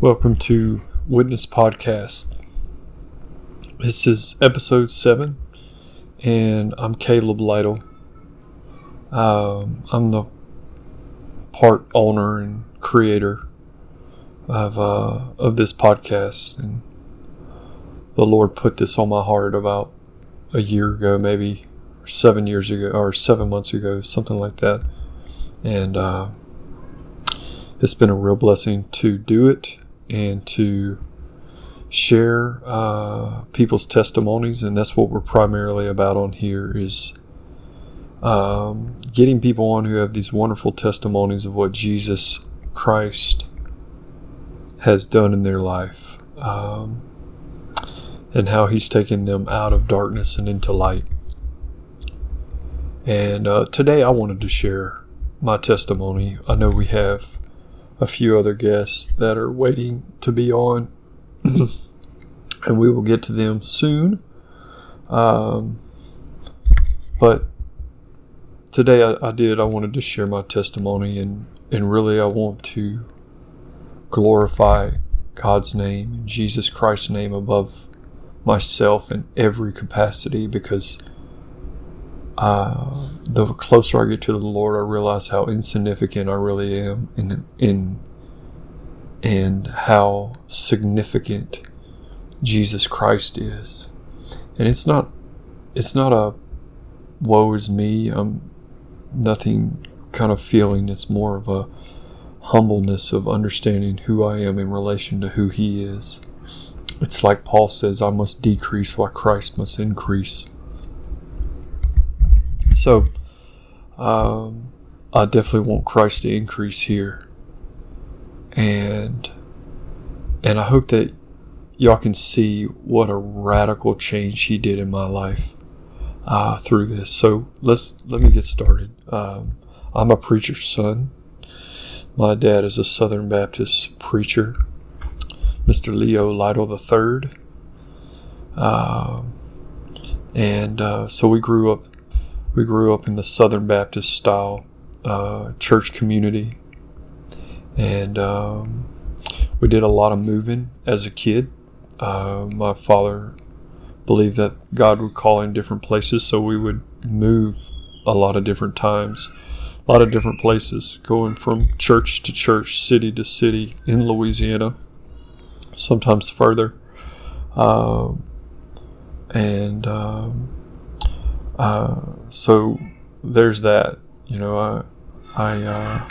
Welcome to Witness Podcast. This is episode seven, and I'm Caleb Lytle. Um, I'm the part owner and creator of uh, of this podcast, and the Lord put this on my heart about a year ago, maybe seven years ago, or seven months ago, something like that, and uh, it's been a real blessing to do it and to share uh, people's testimonies, and that's what we're primarily about on here is um, getting people on who have these wonderful testimonies of what Jesus Christ has done in their life, um, and how He's taken them out of darkness and into light. And uh, today, I wanted to share my testimony. I know we have a few other guests that are waiting to be on, and we will get to them soon. Um, but today I, I, did, I wanted to share my testimony, and, and really I want to glorify God's name and Jesus Christ's name above myself in every capacity because uh, the closer I get to the Lord, I realize how insignificant I really am in in and how significant Jesus Christ is. And it's not it's not a woe is me, I'm nothing kind of feeling. It's more of a humbleness of understanding who I am in relation to who he is. It's like Paul says, I must decrease while Christ must increase. So, um, I definitely want Christ to increase here, and and I hope that y'all can see what a radical change He did in my life uh, through this. So let's let me get started. Um, I'm a preacher's son. My dad is a Southern Baptist preacher, Mr. Leo Lytle III. Uh, and uh, so we grew up we grew up in the Southern Baptist style uh, church community, and um, we did a lot of moving as a kid. Uh, my father believed that God would call in different places, so we would move a lot of different times, a lot of different places, going from church to church, city to city in Louisiana, sometimes further. Um, and um, uh, so there's that. You know, I, I uh,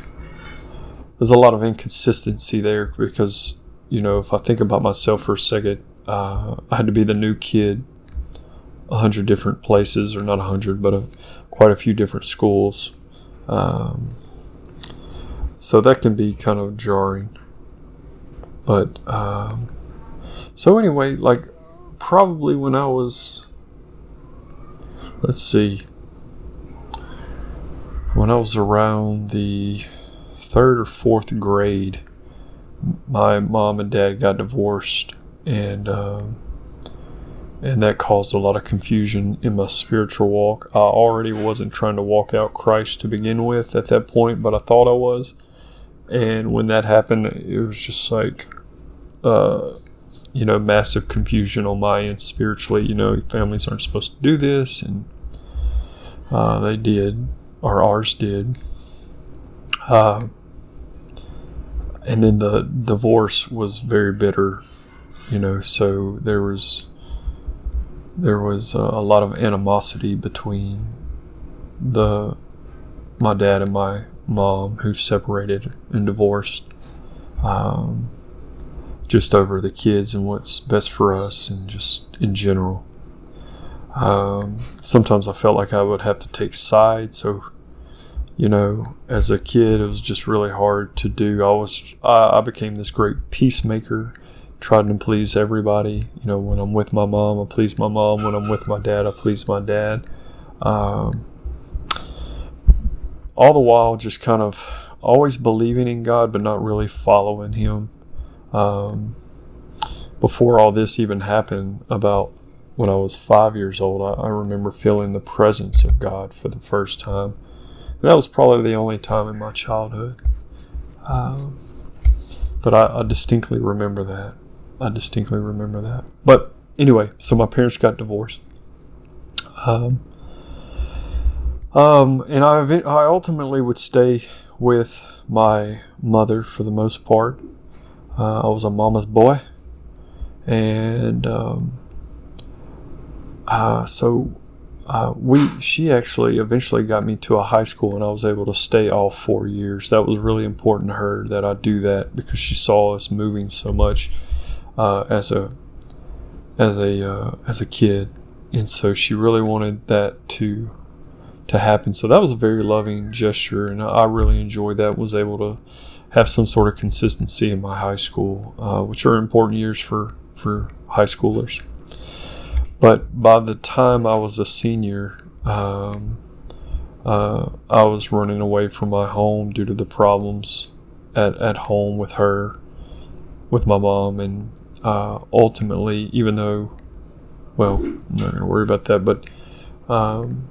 there's a lot of inconsistency there because you know if I think about myself for a second, uh, I had to be the new kid, a hundred different places, or not a hundred, but a, quite a few different schools. Um, so that can be kind of jarring. But um, so anyway, like probably when I was let's see. When I was around the third or fourth grade, my mom and dad got divorced, and uh, and that caused a lot of confusion in my spiritual walk. I already wasn't trying to walk out Christ to begin with at that point, but I thought I was. And when that happened, it was just like, uh, you know, massive confusion on my end spiritually. You know, families aren't supposed to do this, and uh, they did, or ours did. Uh, and then the divorce was very bitter, you know. So there was there was uh, a lot of animosity between the my dad and my mom, who separated and divorced. Um, just over the kids and what's best for us and just in general. Um, sometimes I felt like I would have to take sides. So, you know, as a kid, it was just really hard to do. I was, I, I became this great peacemaker, trying to please everybody. You know, when I'm with my mom, I please my mom. When I'm with my dad, I please my dad. Um, all the while, just kind of always believing in God, but not really following Him. Um, before all this even happened, about when I was five years old, I, I, remember feeling the presence of God for the first time. And that was probably the only time in my childhood. Um, but I, I distinctly remember that. I distinctly remember that. But anyway, so my parents got divorced. Um, um, and I, I ultimately would stay with my mother for the most part. Uh, I was a mama's boy, and um, uh, so uh, we she actually eventually got me to a high school, and I was able to stay all four years. That was really important to her that I do that because she saw us moving so much uh, as a as a uh, as a kid, and so she really wanted that to to happen. So that was a very loving gesture, and I really enjoyed that. Was able to have some sort of consistency in my high school, uh, which are important years for for high schoolers. But by the time I was a senior, um, uh, I was running away from my home due to the problems at, at home with her, with my mom, and uh, ultimately, even though, well, I'm not going to worry about that, but um,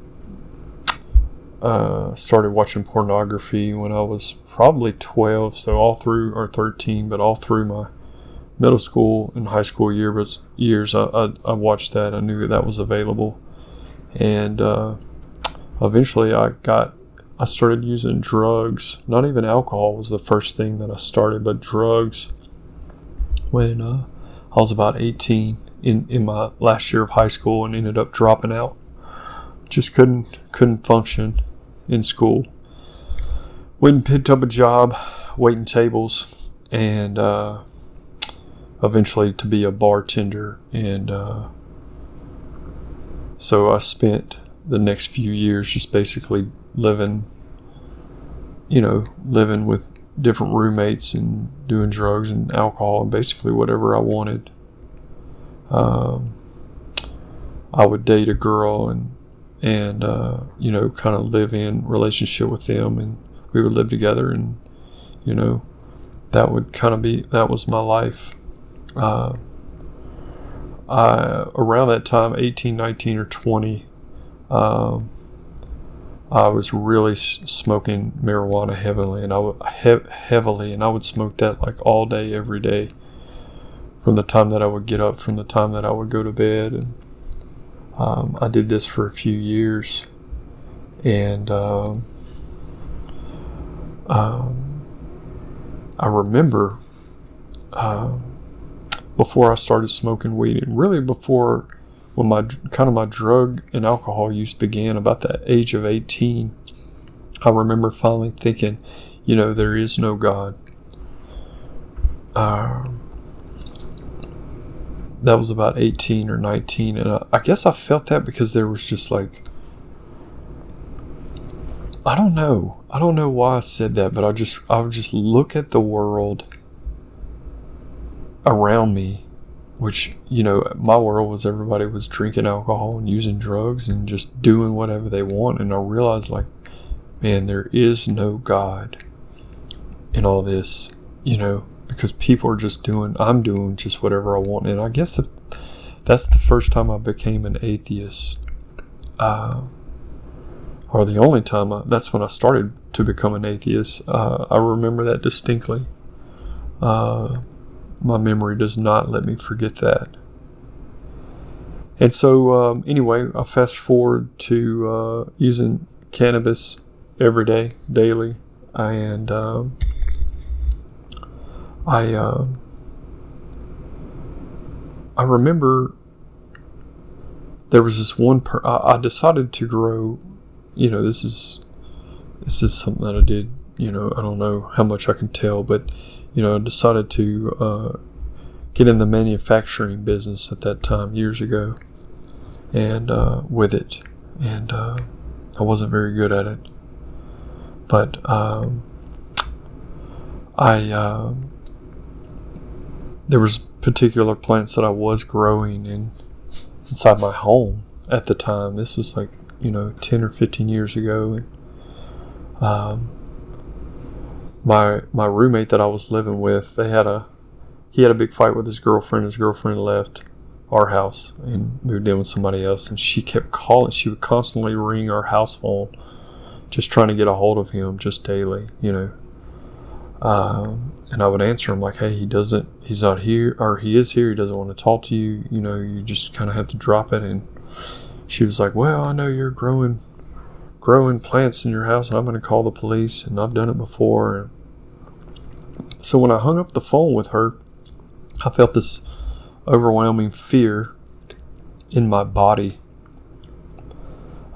uh, started watching pornography when I was probably 12, so all through, or 13, but all through my middle school and high school year, years, I, I, I, watched that. I knew that that was available. And uh, eventually I got, I started using drugs. Not even alcohol was the first thing that I started, but drugs when uh, I was about 18 in, in my last year of high school and ended up dropping out just couldn't couldn't function in school. Went and picked up a job waiting tables, and uh, eventually to be a bartender. And uh, so I spent the next few years just basically living, you know, living with different roommates and doing drugs and alcohol and basically whatever I wanted. Um, I would date a girl and and uh, you know kind of live in relationship with them and we would live together and you know that would kind of be that was my life uh, I, around that time 18 19 or 20 um, I was really smoking marijuana heavily and I would he- heavily and I would smoke that like all day every day from the time that I would get up from the time that I would go to bed and um, I did this for a few years, and um, um, I remember uh, before I started smoking weed, and really before when my kind of my drug and alcohol use began, about the age of eighteen, I remember finally thinking, you know, there is no God. Uh, that was about 18 or 19 and I, I guess i felt that because there was just like i don't know i don't know why i said that but i just i would just look at the world around me which you know my world was everybody was drinking alcohol and using drugs and just doing whatever they want. And i realized like man there is no god in all this you know because people are just doing I'm doing just whatever I want. And I guess that that's the first time I became an atheist. Uh, or the only time I, that's when I started to become an atheist. Uh, I remember that distinctly. Uh, my memory does not let me forget that. And so um, anyway I fast forward to uh, using cannabis every day daily and um, I uh, I remember there was this one per I, I decided to grow you know this is this is something that I did you know I don't know how much I can tell but you know decided to uh, get in the manufacturing business at that time years ago and uh, with it and uh, I wasn't very good at it but um, I um, there was particular plants that I was growing in inside my home at the time. This was like you know ten or fifteen years ago. And, um, my my roommate that I was living with, they had a he had a big fight with his girlfriend. His girlfriend left our house and moved in with somebody else, and she kept calling. She would constantly ring our house phone, just trying to get a hold of him, just daily, you know. Um, and I would answer him like, "Hey, he doesn't. He's not here, or he is here. He doesn't want to talk to you. You know, you just kind of have to drop it." And she was like, "Well, I know you're growing, growing plants in your house, and I'm going to call the police. And I've done it before." And so when I hung up the phone with her, I felt this overwhelming fear in my body.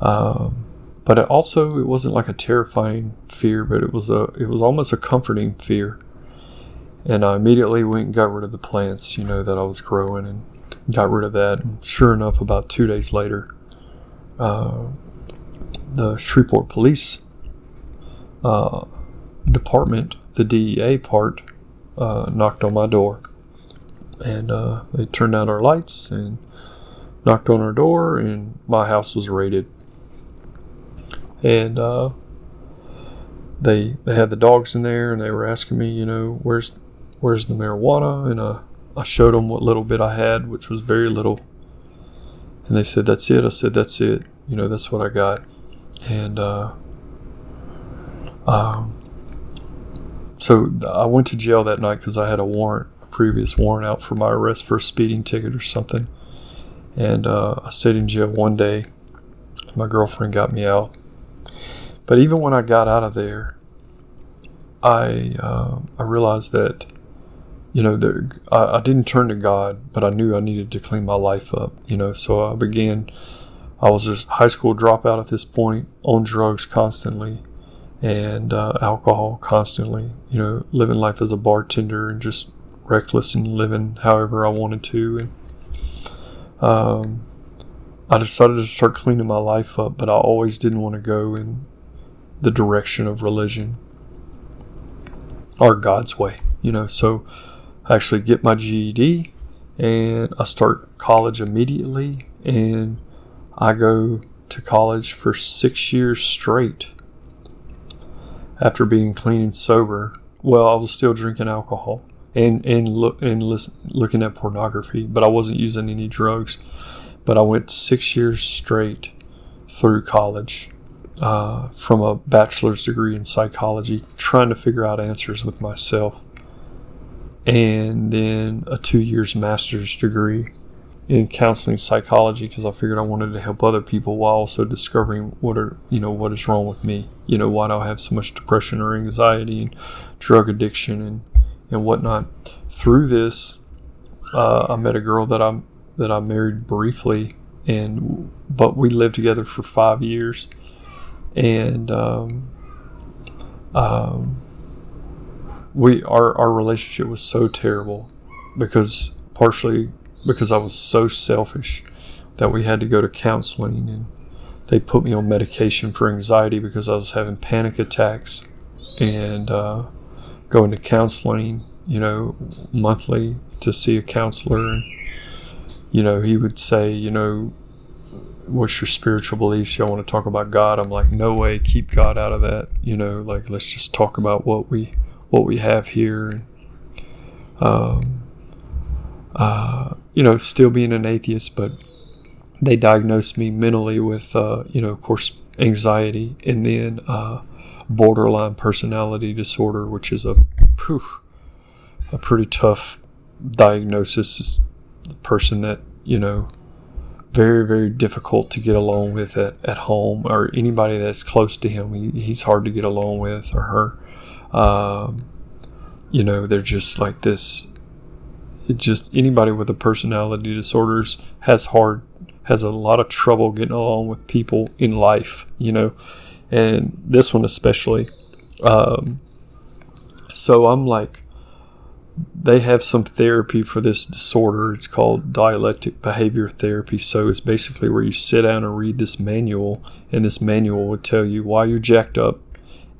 Um, but it also it wasn't like a terrifying fear, but it was a it was almost a comforting fear. And I immediately went and got rid of the plants, you know, that I was growing, and got rid of that. And sure enough, about two days later, uh, the Shreveport Police uh, Department, the DEA part, uh, knocked on my door, and uh, they turned out our lights and knocked on our door, and my house was raided. And uh, they they had the dogs in there, and they were asking me, you know, where's where's the marijuana, and uh, I showed them what little bit I had, which was very little, and they said that's it. I said that's it. You know, that's what I got, and uh, um, so I went to jail that night because I had a warrant, a previous warrant out for my arrest for a speeding ticket or something, and uh, I stayed in jail one day. My girlfriend got me out but even when I got out of there, I uh, I realized that you know there, I, I didn't turn to God, but I knew I needed to clean my life up. You know, so I began. I was a high school dropout at this point, on drugs constantly, and uh, alcohol constantly. You know, living life as a bartender and just reckless and living however I wanted to. And um, I decided to start cleaning my life up, but I always didn't want to go in the direction of religion or God's way, you know. So I actually get my GED and I start college immediately and I go to college for six years straight after being clean and sober. Well, I was still drinking alcohol and and look and listen, looking at pornography, but I wasn't using any drugs. But I went six years straight through college uh, from a bachelor's degree in psychology, trying to figure out answers with myself, and then a two years master's degree in counseling psychology because I figured I wanted to help other people while also discovering what are you know what is wrong with me. You know why do I have so much depression or anxiety and drug addiction and and whatnot. Through this, uh, I met a girl that I'm that I married briefly, and but we lived together for five years and um, um, we our our relationship was so terrible because partially because I was so selfish that we had to go to counseling and they put me on medication for anxiety because I was having panic attacks and uh, going to counseling, you know, monthly to see a counselor. And, you know, he would say, you know, what's your spiritual beliefs? Y'all want to talk about God? I'm like, no way, keep God out of that. You know, like let's just talk about what we what we have here. Um, uh, you know, still being an atheist, but they diagnosed me mentally with, uh, you know, of course, anxiety and then uh, borderline personality disorder, which is a, whew, a pretty tough diagnosis. It's the person that you know very very difficult to get along with at, at home or anybody that's close to him he, he's hard to get along with or her um, you know they're just like this just anybody with a personality disorders has hard has a lot of trouble getting along with people in life you know and this one especially um, so i'm like they have some therapy for this disorder. It's called dialectic behavior therapy. So it's basically where you sit down and read this manual, and this manual would tell you why you're jacked up,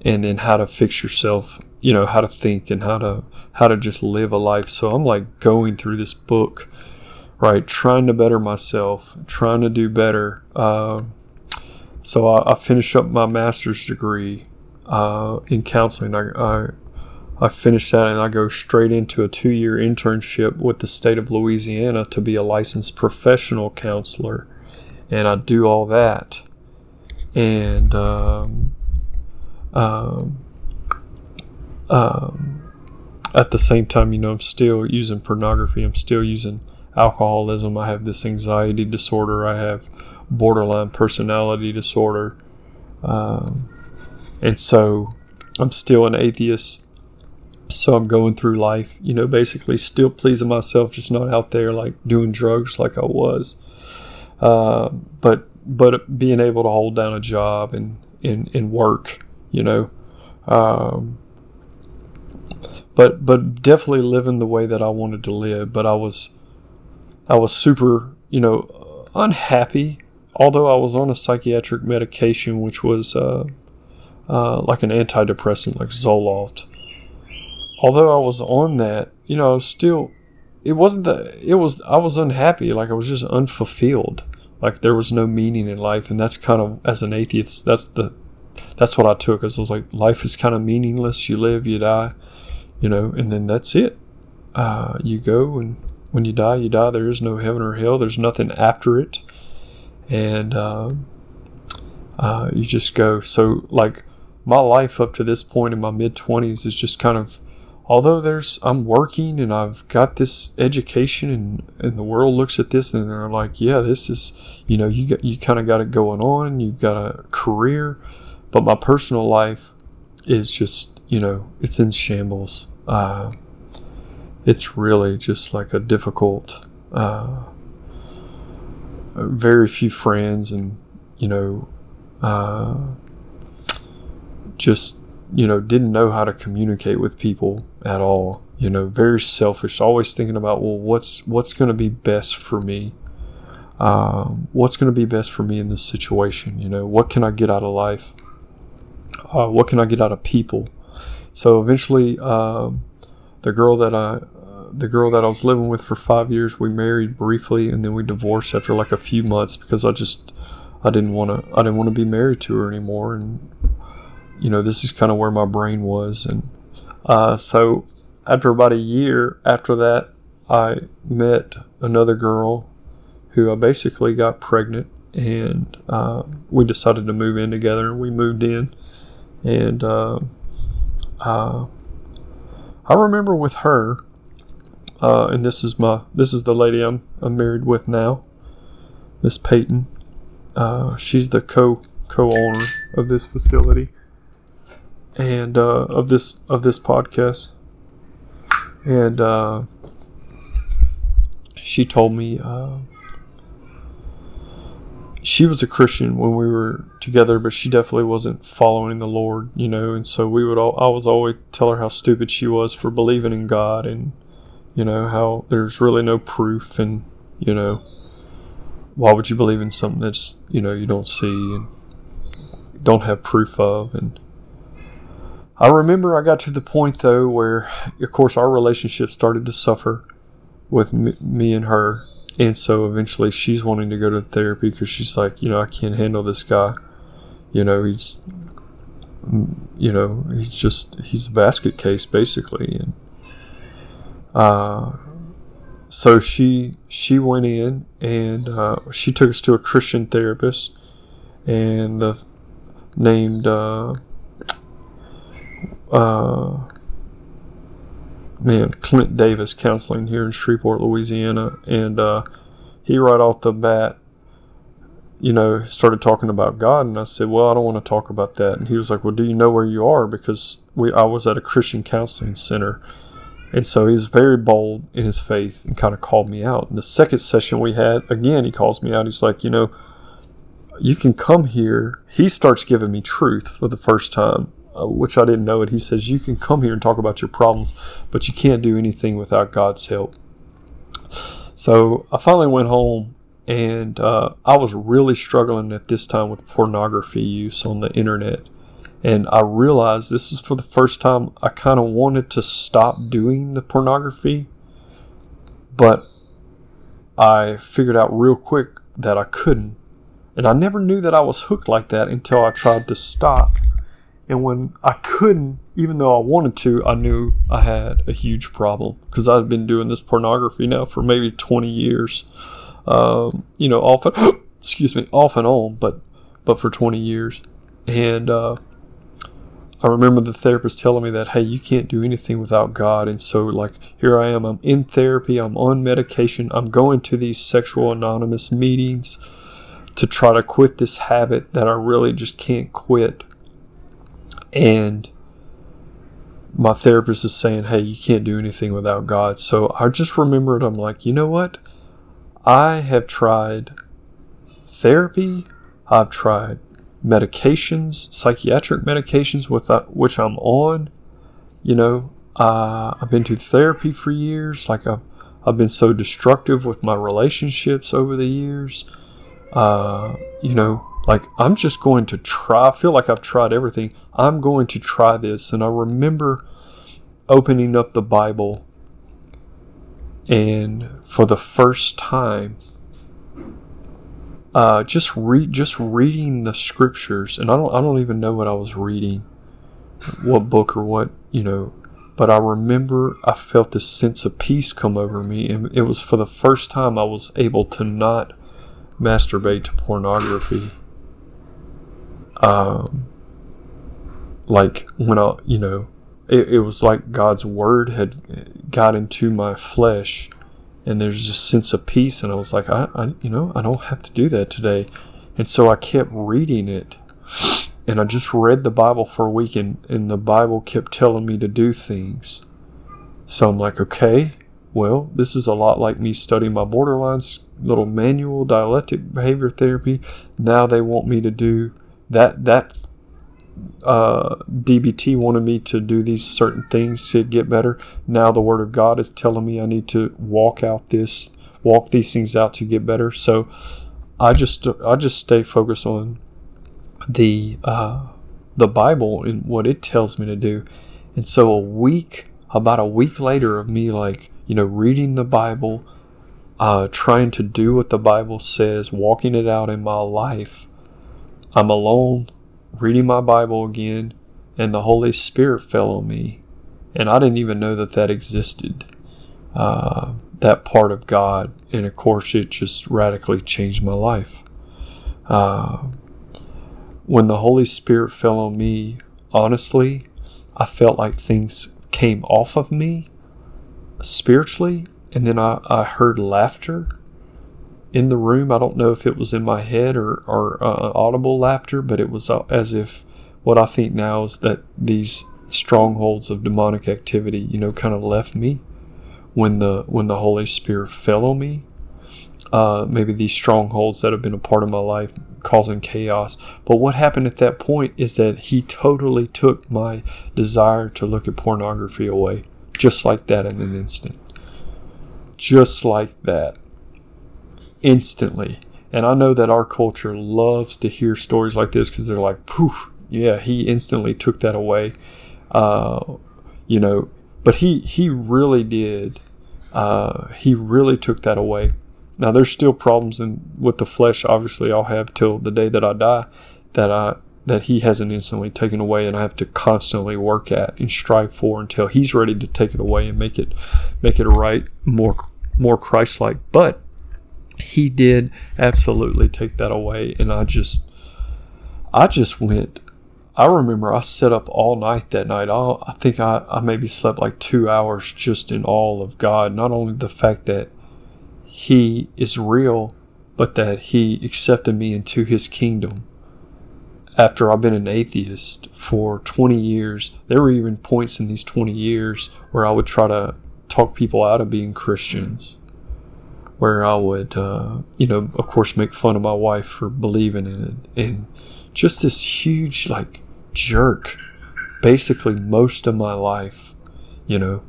and then how to fix yourself. You know how to think and how to how to just live a life. So I'm like going through this book, right, trying to better myself, trying to do better. Uh, so I, I finished up my master's degree uh, in counseling. I, I I finish that and I go straight into a two year internship with the state of Louisiana to be a licensed professional counselor. And I do all that. And um, um, um, at the same time, you know, I'm still using pornography. I'm still using alcoholism. I have this anxiety disorder. I have borderline personality disorder. Um, and so I'm still an atheist. So I'm going through life, you know, basically still pleasing myself, just not out there like doing drugs like I was. Uh, but but being able to hold down a job and and, and work, you know. Um, but but definitely living the way that I wanted to live. But I was I was super, you know, unhappy. Although I was on a psychiatric medication, which was uh, uh, like an antidepressant, like Zoloft. Although I was on that, you know, still, it wasn't that. It was I was unhappy. Like I was just unfulfilled. Like there was no meaning in life, and that's kind of as an atheist, that's the that's what I took. As I was like, life is kind of meaningless. You live, you die you know, and then that's it. Uh, you go, and when you die, you die. There is no heaven or hell. There's nothing after it, and uh, uh, you just go. So, like my life up to this point in my mid twenties is just kind of, although there's I'm working and I've got this education, and and the world looks at this and they're like, yeah, this is, you know, you got you kind of got it going on. You've got a career, but my personal life is just, you know, it's in shambles uh, it's really just like a difficult, uh, very few friends, and you know, uh, just you know, didn't know how to communicate with people at all. You know, very selfish, always thinking about well, what's what's going to be best for me. Um, what's going to be best for me in this situation? You know, what can I get out of life? Uh, what can I get out of people? So eventually, um, the girl that I, the girl that I was living with for five years, we married briefly, and then we divorced after like a few months because I just, I didn't want to, I didn't want to be married to her anymore, and you know, this is kind of where my brain was, and uh, so after about a year after that, I met another girl who I basically got pregnant, and uh, we decided to move in together. And we moved in, and uh, uh, I remember with her, uh, and this is my this is the lady I'm I'm married with now, Miss Peyton. Uh, she's the co co owner of this facility and uh, of this of this podcast, and uh, she told me uh, she was a Christian when we were together, but she definitely wasn't following the Lord, you know. And so we would all, I was always tell her how stupid she was for believing in God, and you know how there's really no proof, and you know why would you believe in something that's you know you don't see and don't have proof of, and I remember I got to the point though where, of course, our relationship started to suffer with me and her and so eventually she's wanting to go to therapy because she's like, you know, I can't handle this guy. You know, he's, you know, he's just, he's a basket case basically. And, uh, so she, she went in and, uh, she took us to a Christian therapist and, uh, named, uh, uh, man, Clint Davis counseling here in Shreveport, Louisiana, and uh, he right off the bat, you know, started talking about God, and I said, "Well, I don't want to talk about that." And he was like, "Well, do you know where you are?" Because we, I was at a Christian counseling center, and so he's very bold in his faith and kind of called me out. And the second session we had, again, he calls me out. He's like, "You know." You can come here. He starts giving me truth for the first time uh, which I didn't know it. He says, You can come here and talk about your problems, but you can't do anything without God's help. So I finally went home and uh, I was really struggling at this time with pornography use on the internet. And I realized this is for the first time I kind of wanted to stop doing the pornography, but I figured out real quick that I couldn't. And I never knew that I was hooked like that until I tried to stop and when I couldn't, even though I wanted to, I knew I had a huge problem because I've been doing this pornography now for maybe 20 years. Um, you know, often, excuse me, off and on, but but for 20 years, and uh, I remember the therapist telling me that, hey, you can't do anything without God. And so, like, here I am, I'm in therapy, I'm on medication, I'm going to these sexual anonymous meetings to try to quit this habit that I really just can't quit. And my therapist is saying, hey, you can't do anything without God. So I just remembered, I'm like, you know what? I have tried therapy, I've tried medications, psychiatric medications with uh, which I'm on. You know, uh, I've been to therapy for years. Like I've, I've been so destructive with my relationships over the years. Uh, you know, like I'm just going to try. I feel like I've tried everything. I'm going to try this. And I remember opening up the Bible and for the first time uh, just read just reading the scriptures, and I don't I don't even know what I was reading, what book or what you know, but I remember I felt this sense of peace come over me, and it was for the first time I was able to not masturbate to pornography. Um, like when I you know, it, it was like God's word had got into my flesh and there's this sense of peace and i was like I, I, you know i don't have to do that today. And so i kept reading it and i just read the bible for a week and, and the bible kept telling me to do things. So i'm like okay well this is a lot like me studying my borderlines little manual dialectic behavior therapy. Now they want me to do that that uh, DBT wanted me to do these certain things to get better. Now the Word of God is telling me I need to walk out this, walk these things out to get better. So I just I just stay focused on the uh, the Bible and what it tells me to do. And so a week, about a week later of me like you know reading the Bible, uh, trying to do what the Bible says, walking it out in my life. I'm alone reading my Bible again, and the Holy Spirit fell on me. And I didn't even know that that existed, uh, that part of God. And of course, it just radically changed my life. Uh, when the Holy Spirit fell on me, honestly, I felt like things came off of me spiritually, and then I, I heard laughter in the room. I don't know if it was in my head or, or uh, audible laughter, but it was uh, as if what I think now is that these strongholds of demonic activity, you know, kind of left me when the when the Holy Spirit fell on me. Uh, maybe these strongholds that have been a part of my life causing chaos. But what happened at that point is that he totally took my desire to look at pornography away, just like that in an instant. Just like that instantly. And I know that our culture loves to hear stories like this because they're like, poof, yeah, he instantly took that away. Uh, you know, but he, he really did. Uh, he really took that away. Now, there's still problems in, with the flesh, obviously, I'll have till the day that I die that I that he hasn't instantly taken away and I have to constantly work at and strive for until he's ready to take it away and make it make it right more more Christ like. But he did absolutely take that away and i just i just went i remember i sat up all night that night. I, I think I, I maybe slept like two hours just in all of god. Not only the fact that he is real but that he accepted me into his kingdom. After I've been an atheist for 20 years. There were even points in these 20 years where I would try to talk people out of being Christians where I would, uh, you know, of course, make fun of my wife for believing in it, and just this huge like jerk, basically most of my life, you know,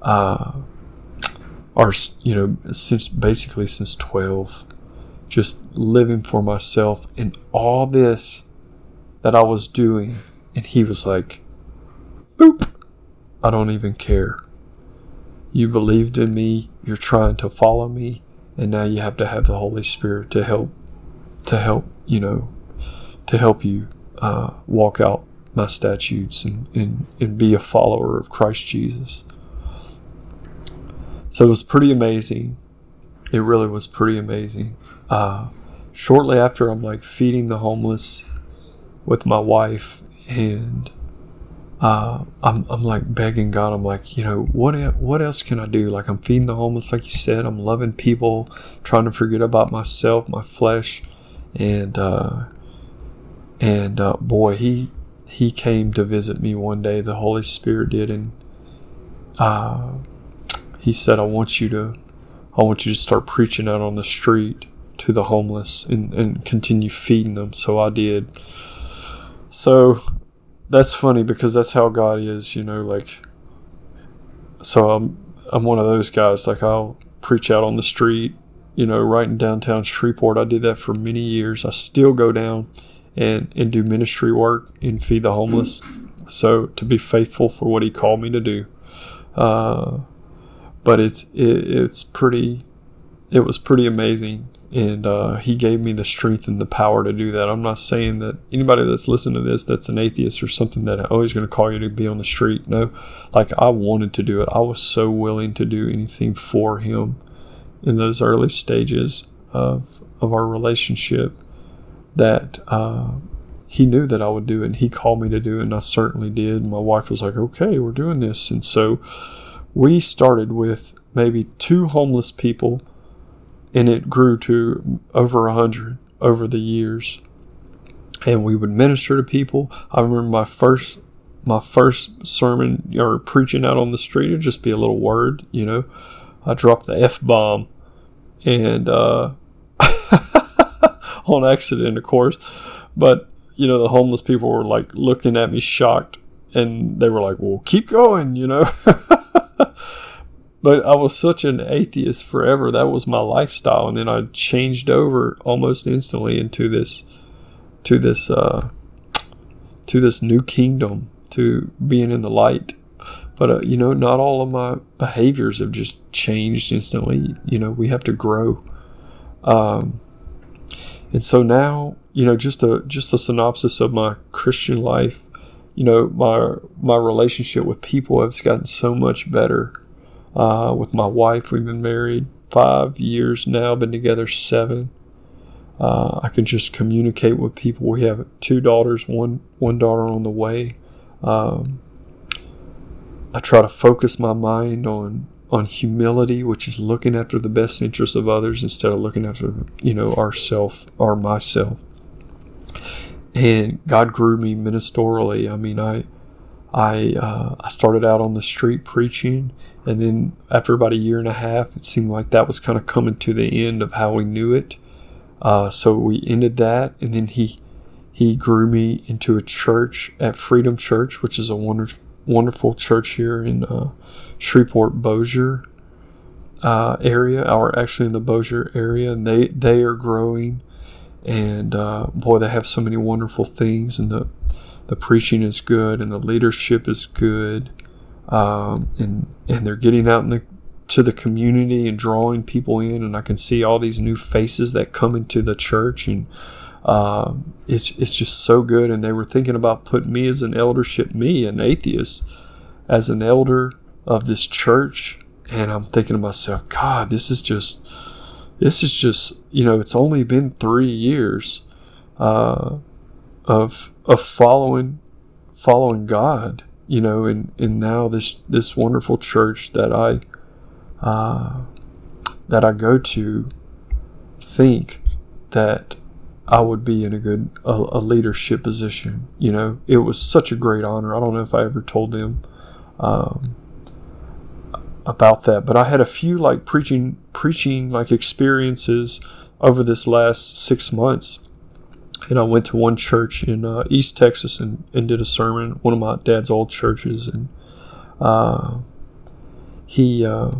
uh, or you know, since basically since twelve, just living for myself and all this that I was doing, and he was like, "Boop, I don't even care." You believed in me, you're trying to follow me, and now you have to have the Holy Spirit to help to help, you know, to help you uh, walk out my statutes and, and, and be a follower of Christ Jesus. So it was pretty amazing. It really was pretty amazing. Uh, shortly after, I'm like feeding the homeless with my wife, and uh, I'm, I'm like begging God. I'm like, you know, what what else can I do? Like I'm feeding the homeless, like you said. I'm loving people, trying to forget about myself, my flesh, and uh, and uh, boy, he he came to visit me one day. The Holy Spirit did, and uh, he said, "I want you to, I want you to start preaching out on the street to the homeless and, and continue feeding them." So I did. So that's funny because that's how God is, you know, like so I'm I'm one of those guys like I'll preach out on the street, you know, right in downtown Shreveport. I did that for many years. I still go down and and do ministry work and feed the homeless. So to be faithful for what he called me to do. Uh, but it's it, it's pretty it was pretty amazing and uh, he gave me the strength and the power to do that. I'm not saying that anybody that's listening to this that's an atheist or something that always going to call you to be on the street. No, like I wanted to do it. I was so willing to do anything for him in those early stages of of our relationship that uh, he knew that I would do it. and He called me to do it, and I certainly did. My wife was like, "Okay, we're doing this," and so we started with maybe two homeless people and it grew to over a hundred over the years. And we would minister to people. I remember my first my first sermon or preaching out on the street It'd just be a little word, you know. I dropped the F bomb and uh, on accident, of course. But you know, the homeless people were like looking at me shocked, and they were like, "Well, keep going," you know. but I was such an atheist forever. That was my lifestyle, and then I changed over almost instantly into this, to this, uh, to this new kingdom, to being in the light. But uh, you know, not all of my behaviors have just changed instantly. You know, we have to grow. Um, and so now, you know, just a just a synopsis of my Christian life. You know, my my relationship with people has gotten so much better uh, with my wife. We've been married five years now, been together seven. Uh, I can just communicate with people. We have two daughters, one one daughter on the way. Um, I try to focus my mind on on humility, which is looking after the best interests of others instead of looking after you know ourself or myself. And God grew me ministerially. I mean, I I uh, I started out on the street preaching, and then after about a year and a half, it seemed like that was kind of coming to the end of how we knew it. Uh, so we ended that, and then he he grew me into a church at Freedom Church, which is a wonder, wonderful church here in uh, Shreveport Bossier uh, area, or actually in the Bossier area, and they they are growing, and uh, boy, they have so many wonderful things, and the the preaching is good, and the leadership is good um, and and they're getting out in the to the community and drawing people in, and I can see all these new faces that come into the church, and uh, it's it's just so good. And they were thinking about putting me as an eldership, me an atheist, as an elder of this church, and I'm thinking to myself, God, this is just this is just you know, it's only been three years uh, of of following following God you know, and, and now this this wonderful church that I uh, that I go to think that I would be in a good a, a, leadership position. You know, it was such a great honor. I don't know if I ever told them um, about that, but I had a few like preaching preaching like experiences over this last six months and I went to one church in uh, East Texas and, and did a sermon, one of my dad's old churches, and uh, he, uh,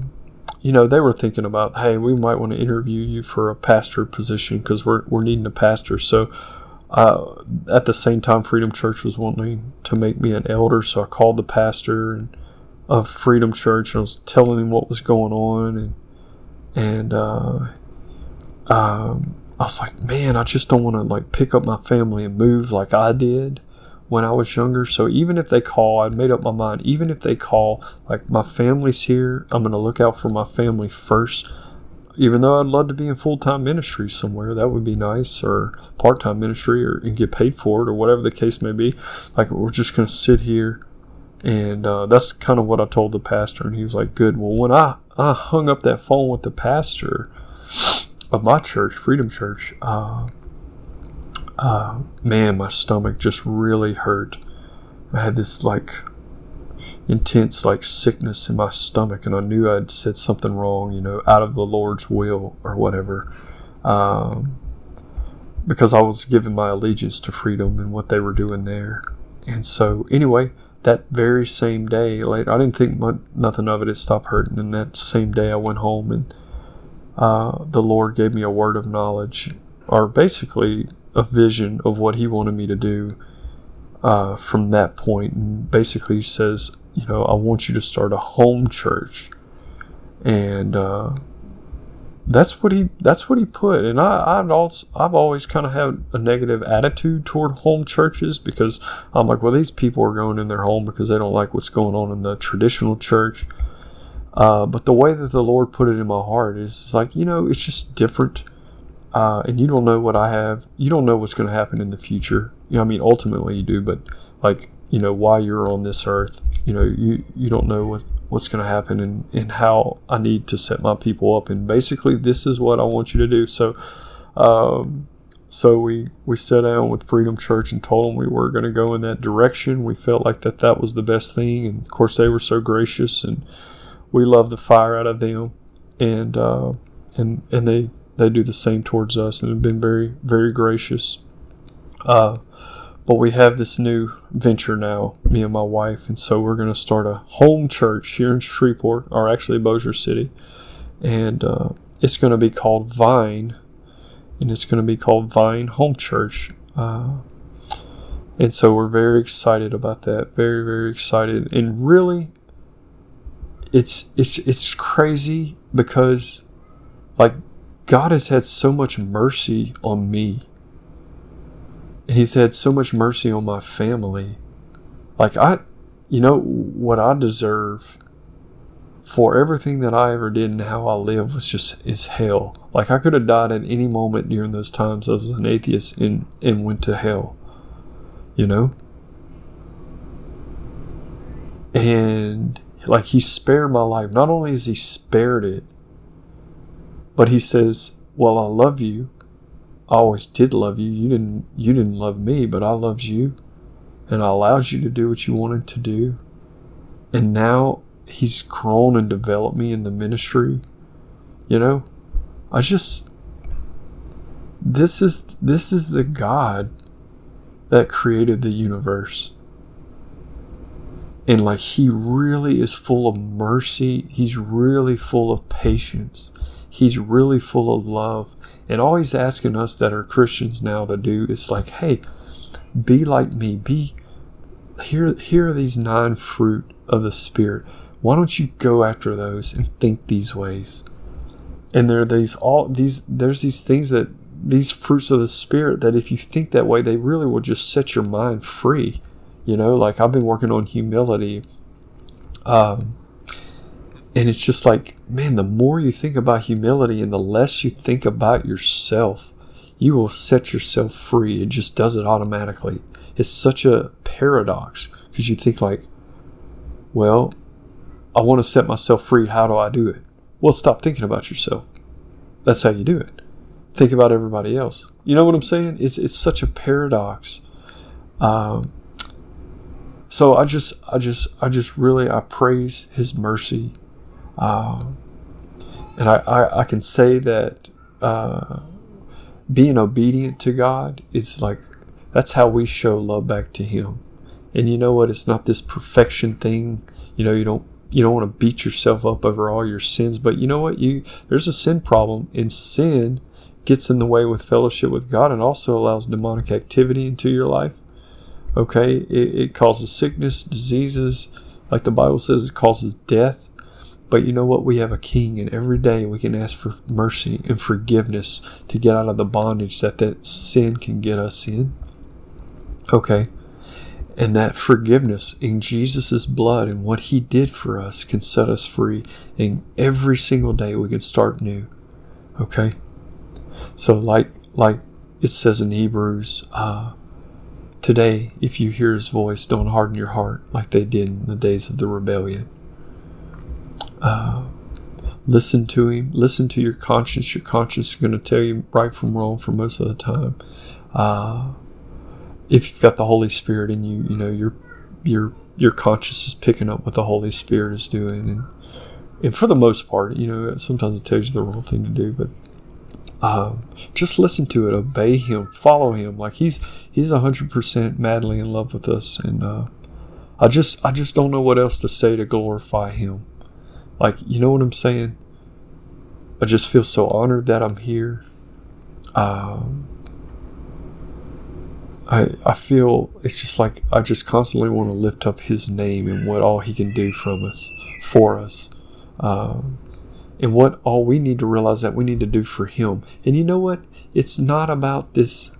you know, they were thinking about, hey, we might want to interview you for a pastor position because we're we're needing a pastor. So uh, at the same time, Freedom Church was wanting to make me an elder, so I called the pastor of Freedom Church and I was telling him what was going on. And and uh, um, I was like, man, I just don't want to like pick up my family and move like I did when I was younger. So even if they call, I'd made up my mind. Even if they call, like my family's here, I'm going to look out for my family first. Even though I'd love to be in full time ministry somewhere, that would be nice, or part time ministry, or and get paid for it, or whatever the case may be. Like we're just going to sit here And uh, that's kind of what I told the pastor, and he was like, "Good." Well, when I I hung up that phone with the pastor of my church, Freedom Church, uh, uh, man, my stomach just really hurt. I had this like intense like sickness in my stomach, and I knew I'd said something wrong, you know, out of the Lord's will or whatever. Um, because I was giving my allegiance to freedom and what they were doing there. And so, anyway, that very same day, later, I didn't think much, nothing of it. It stopped hurting. And that same day, I went home and uh, the Lord gave me a word of knowledge, or basically a vision of what He wanted me to do uh, from that point. And basically, He says, you know, I want you to start a home church. And uh, that's what he that's what he put and I I've also I've always kind of had a negative attitude toward home churches because I'm like well these people are going in their home because they don't like what's going on in the traditional church uh, but the way that the Lord put it in my heart is like you know it's just different uh, and you don't know what I have you don't know what's going to happen in the future you know I mean ultimately you do but like you know while you're on this earth you know you you don't know what what's going to happen and, and how I need to set my people up. And basically, this is what I want you to do. So, um, so we we sat down with Freedom Church and told them we were going to go in that direction. We felt like that that was the best thing, and of course they were so gracious, and we love the fire out of them, and uh, and and they they do the same towards us, and have been very very gracious. Uh, but we have this new venture now, me and my wife, and so we're going to start a home church here in Shreveport, or actually Bossier City, and uh, it's going to be called Vine, and it's going to be called Vine Home Church. Uh, and so we're very excited about that. Very, very excited. And really, it's it's it's crazy because like God has had so much mercy on me and he's had so much mercy on my family. Like I, you know, what I deserve for everything that I ever did and how I live was just is hell. Like I could have died at any moment during those times I was an atheist and and went to hell. You know? And like he spared my life. Not only has he spared it, but he says, Well, I love you I always did love you. You didn't you didn't love me, but I loved you. And I allowed you to do what you wanted to do. And now he's grown and developed me in the ministry. You know? I just this is this is the God that created the universe. And like he really is full of mercy. He's really full of patience. He's really full of love. And all he's asking us that are Christians now to do is like, hey, be like me. Be here here are these nine fruit of the spirit. Why don't you go after those and think these ways? And there are these all these there's these things that these fruits of the spirit that if you think that way, they really will just set your mind free. You know, like I've been working on humility. Um, and it's just like, man, the more you think about humility and the less you think about yourself, you will set yourself free. It just does it automatically. It's such a paradox because you think like, well, I want to set myself free. How do I do it? Well, stop thinking about yourself. That's how you do it. Think about everybody else. You know what I'm saying? It's it's such a paradox. Um, so I just I just I just really I praise His mercy um, and I, I, I, can say that uh, being obedient to God is like that's how we show love back to Him. And you know what? It's not this perfection thing. You know, you don't you don't want to beat yourself up over all your sins, but you know what? You there's a sin problem, and sin gets in the way with fellowship with God, and also allows demonic activity into your life. Okay, it, it causes sickness, diseases, like the Bible says, it causes death. But you know what? We have a king, and every day we can ask for mercy and forgiveness to get out of the bondage that that sin can get us in. Okay. And that forgiveness in Jesus' blood and what he did for us can set us free. And every single day we can start new. Okay? So like like it says in Hebrews, uh, Today, if you hear his voice, don't harden your heart like they did in the days of the rebellion. Uh, listen to him. Listen to your conscience. Your conscience is going to tell you right from wrong for most of the time. Uh, if you've got the Holy Spirit in you, you know your your your conscience is picking up what the Holy Spirit is doing, and and for the most part, you know, sometimes it tells you the wrong thing to do, but um, just listen to it, obey Him, follow Him. Like He's He's hundred percent madly in love with us, and uh, I just I just don't know what else to say to glorify Him. Like you know what I'm saying? I just feel so honored that I'm here. Um, I I feel it's just like I just constantly want to lift up His name and what all He can do from us for us. Um, and what all we need to realize that we need to do for him. And you know what? It's not about this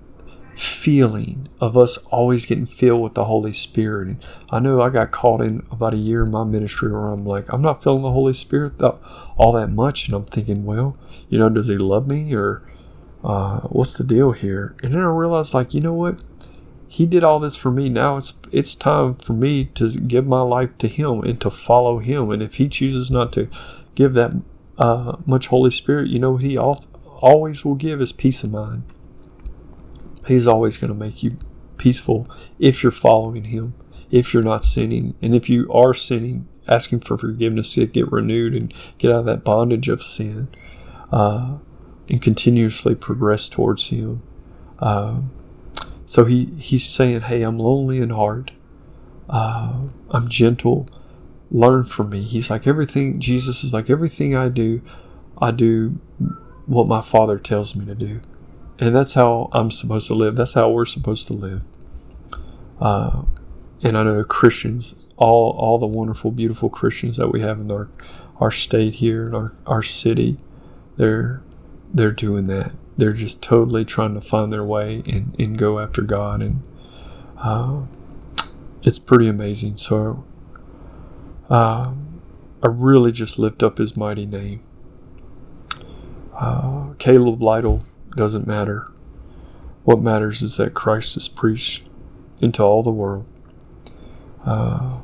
feeling of us always getting filled with the Holy Spirit. And I know I got caught in about a year in my ministry where I'm like, I'm not feeling the Holy Spirit all that much. And I'm thinking, well, you know, does he love me or uh, what's the deal here? And then I realized, like, you know what? He did all this for me. Now it's it's time for me to give my life to Him and to follow Him. And if He chooses not to give that uh, much Holy Spirit, you know, He always will give is peace of mind. He's always going to make you peaceful if you're following Him, if you're not sinning. And if you are sinning, asking for forgiveness to get renewed and get out of that bondage of sin uh, and continuously progress towards Him. Uh, so he, he's saying, Hey, I'm lonely in heart. Uh, I'm gentle learn from me. He's like everything, Jesus is like everything I do, I do what my Father tells me to do. And that's how I'm supposed to live. That's how we're supposed to live. Uh, and I know Christians, all all the wonderful, beautiful Christians that we have in our our state here in our, our city, they're they're doing that. They're just totally trying to find their way and, and go after God and uh, it's pretty amazing. So uh, I really just lift up his mighty name. Uh, Caleb Lytle doesn't matter. What matters is that Christ is preached into all the world. Uh,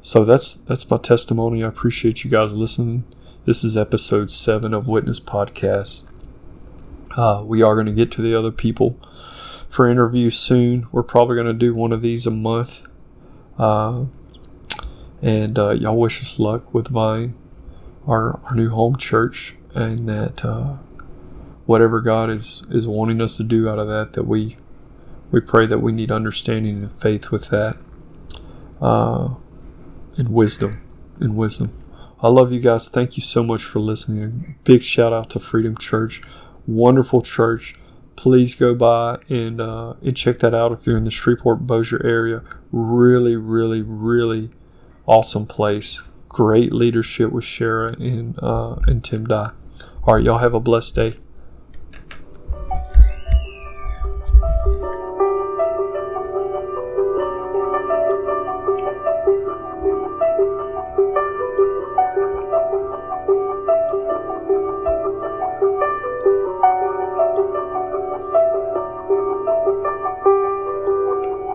so that's that's my testimony. I appreciate you guys listening. This is episode seven of Witness Podcast. Uh, we are going to get to the other people for interviews soon. We're probably going to do one of these a month. Uh, and uh, y'all wish us luck with Vine, our, our new home church, and that uh, whatever God is, is wanting us to do out of that, that we we pray that we need understanding and faith with that, uh, and wisdom, and wisdom. I love you guys. Thank you so much for listening. Big shout out to Freedom Church, wonderful church. Please go by and uh, and check that out if you're in the Shreveport Bossier area. Really, really, really awesome place. Great leadership with Shara and uh, and Tim Dye. All right, y'all have a blessed day.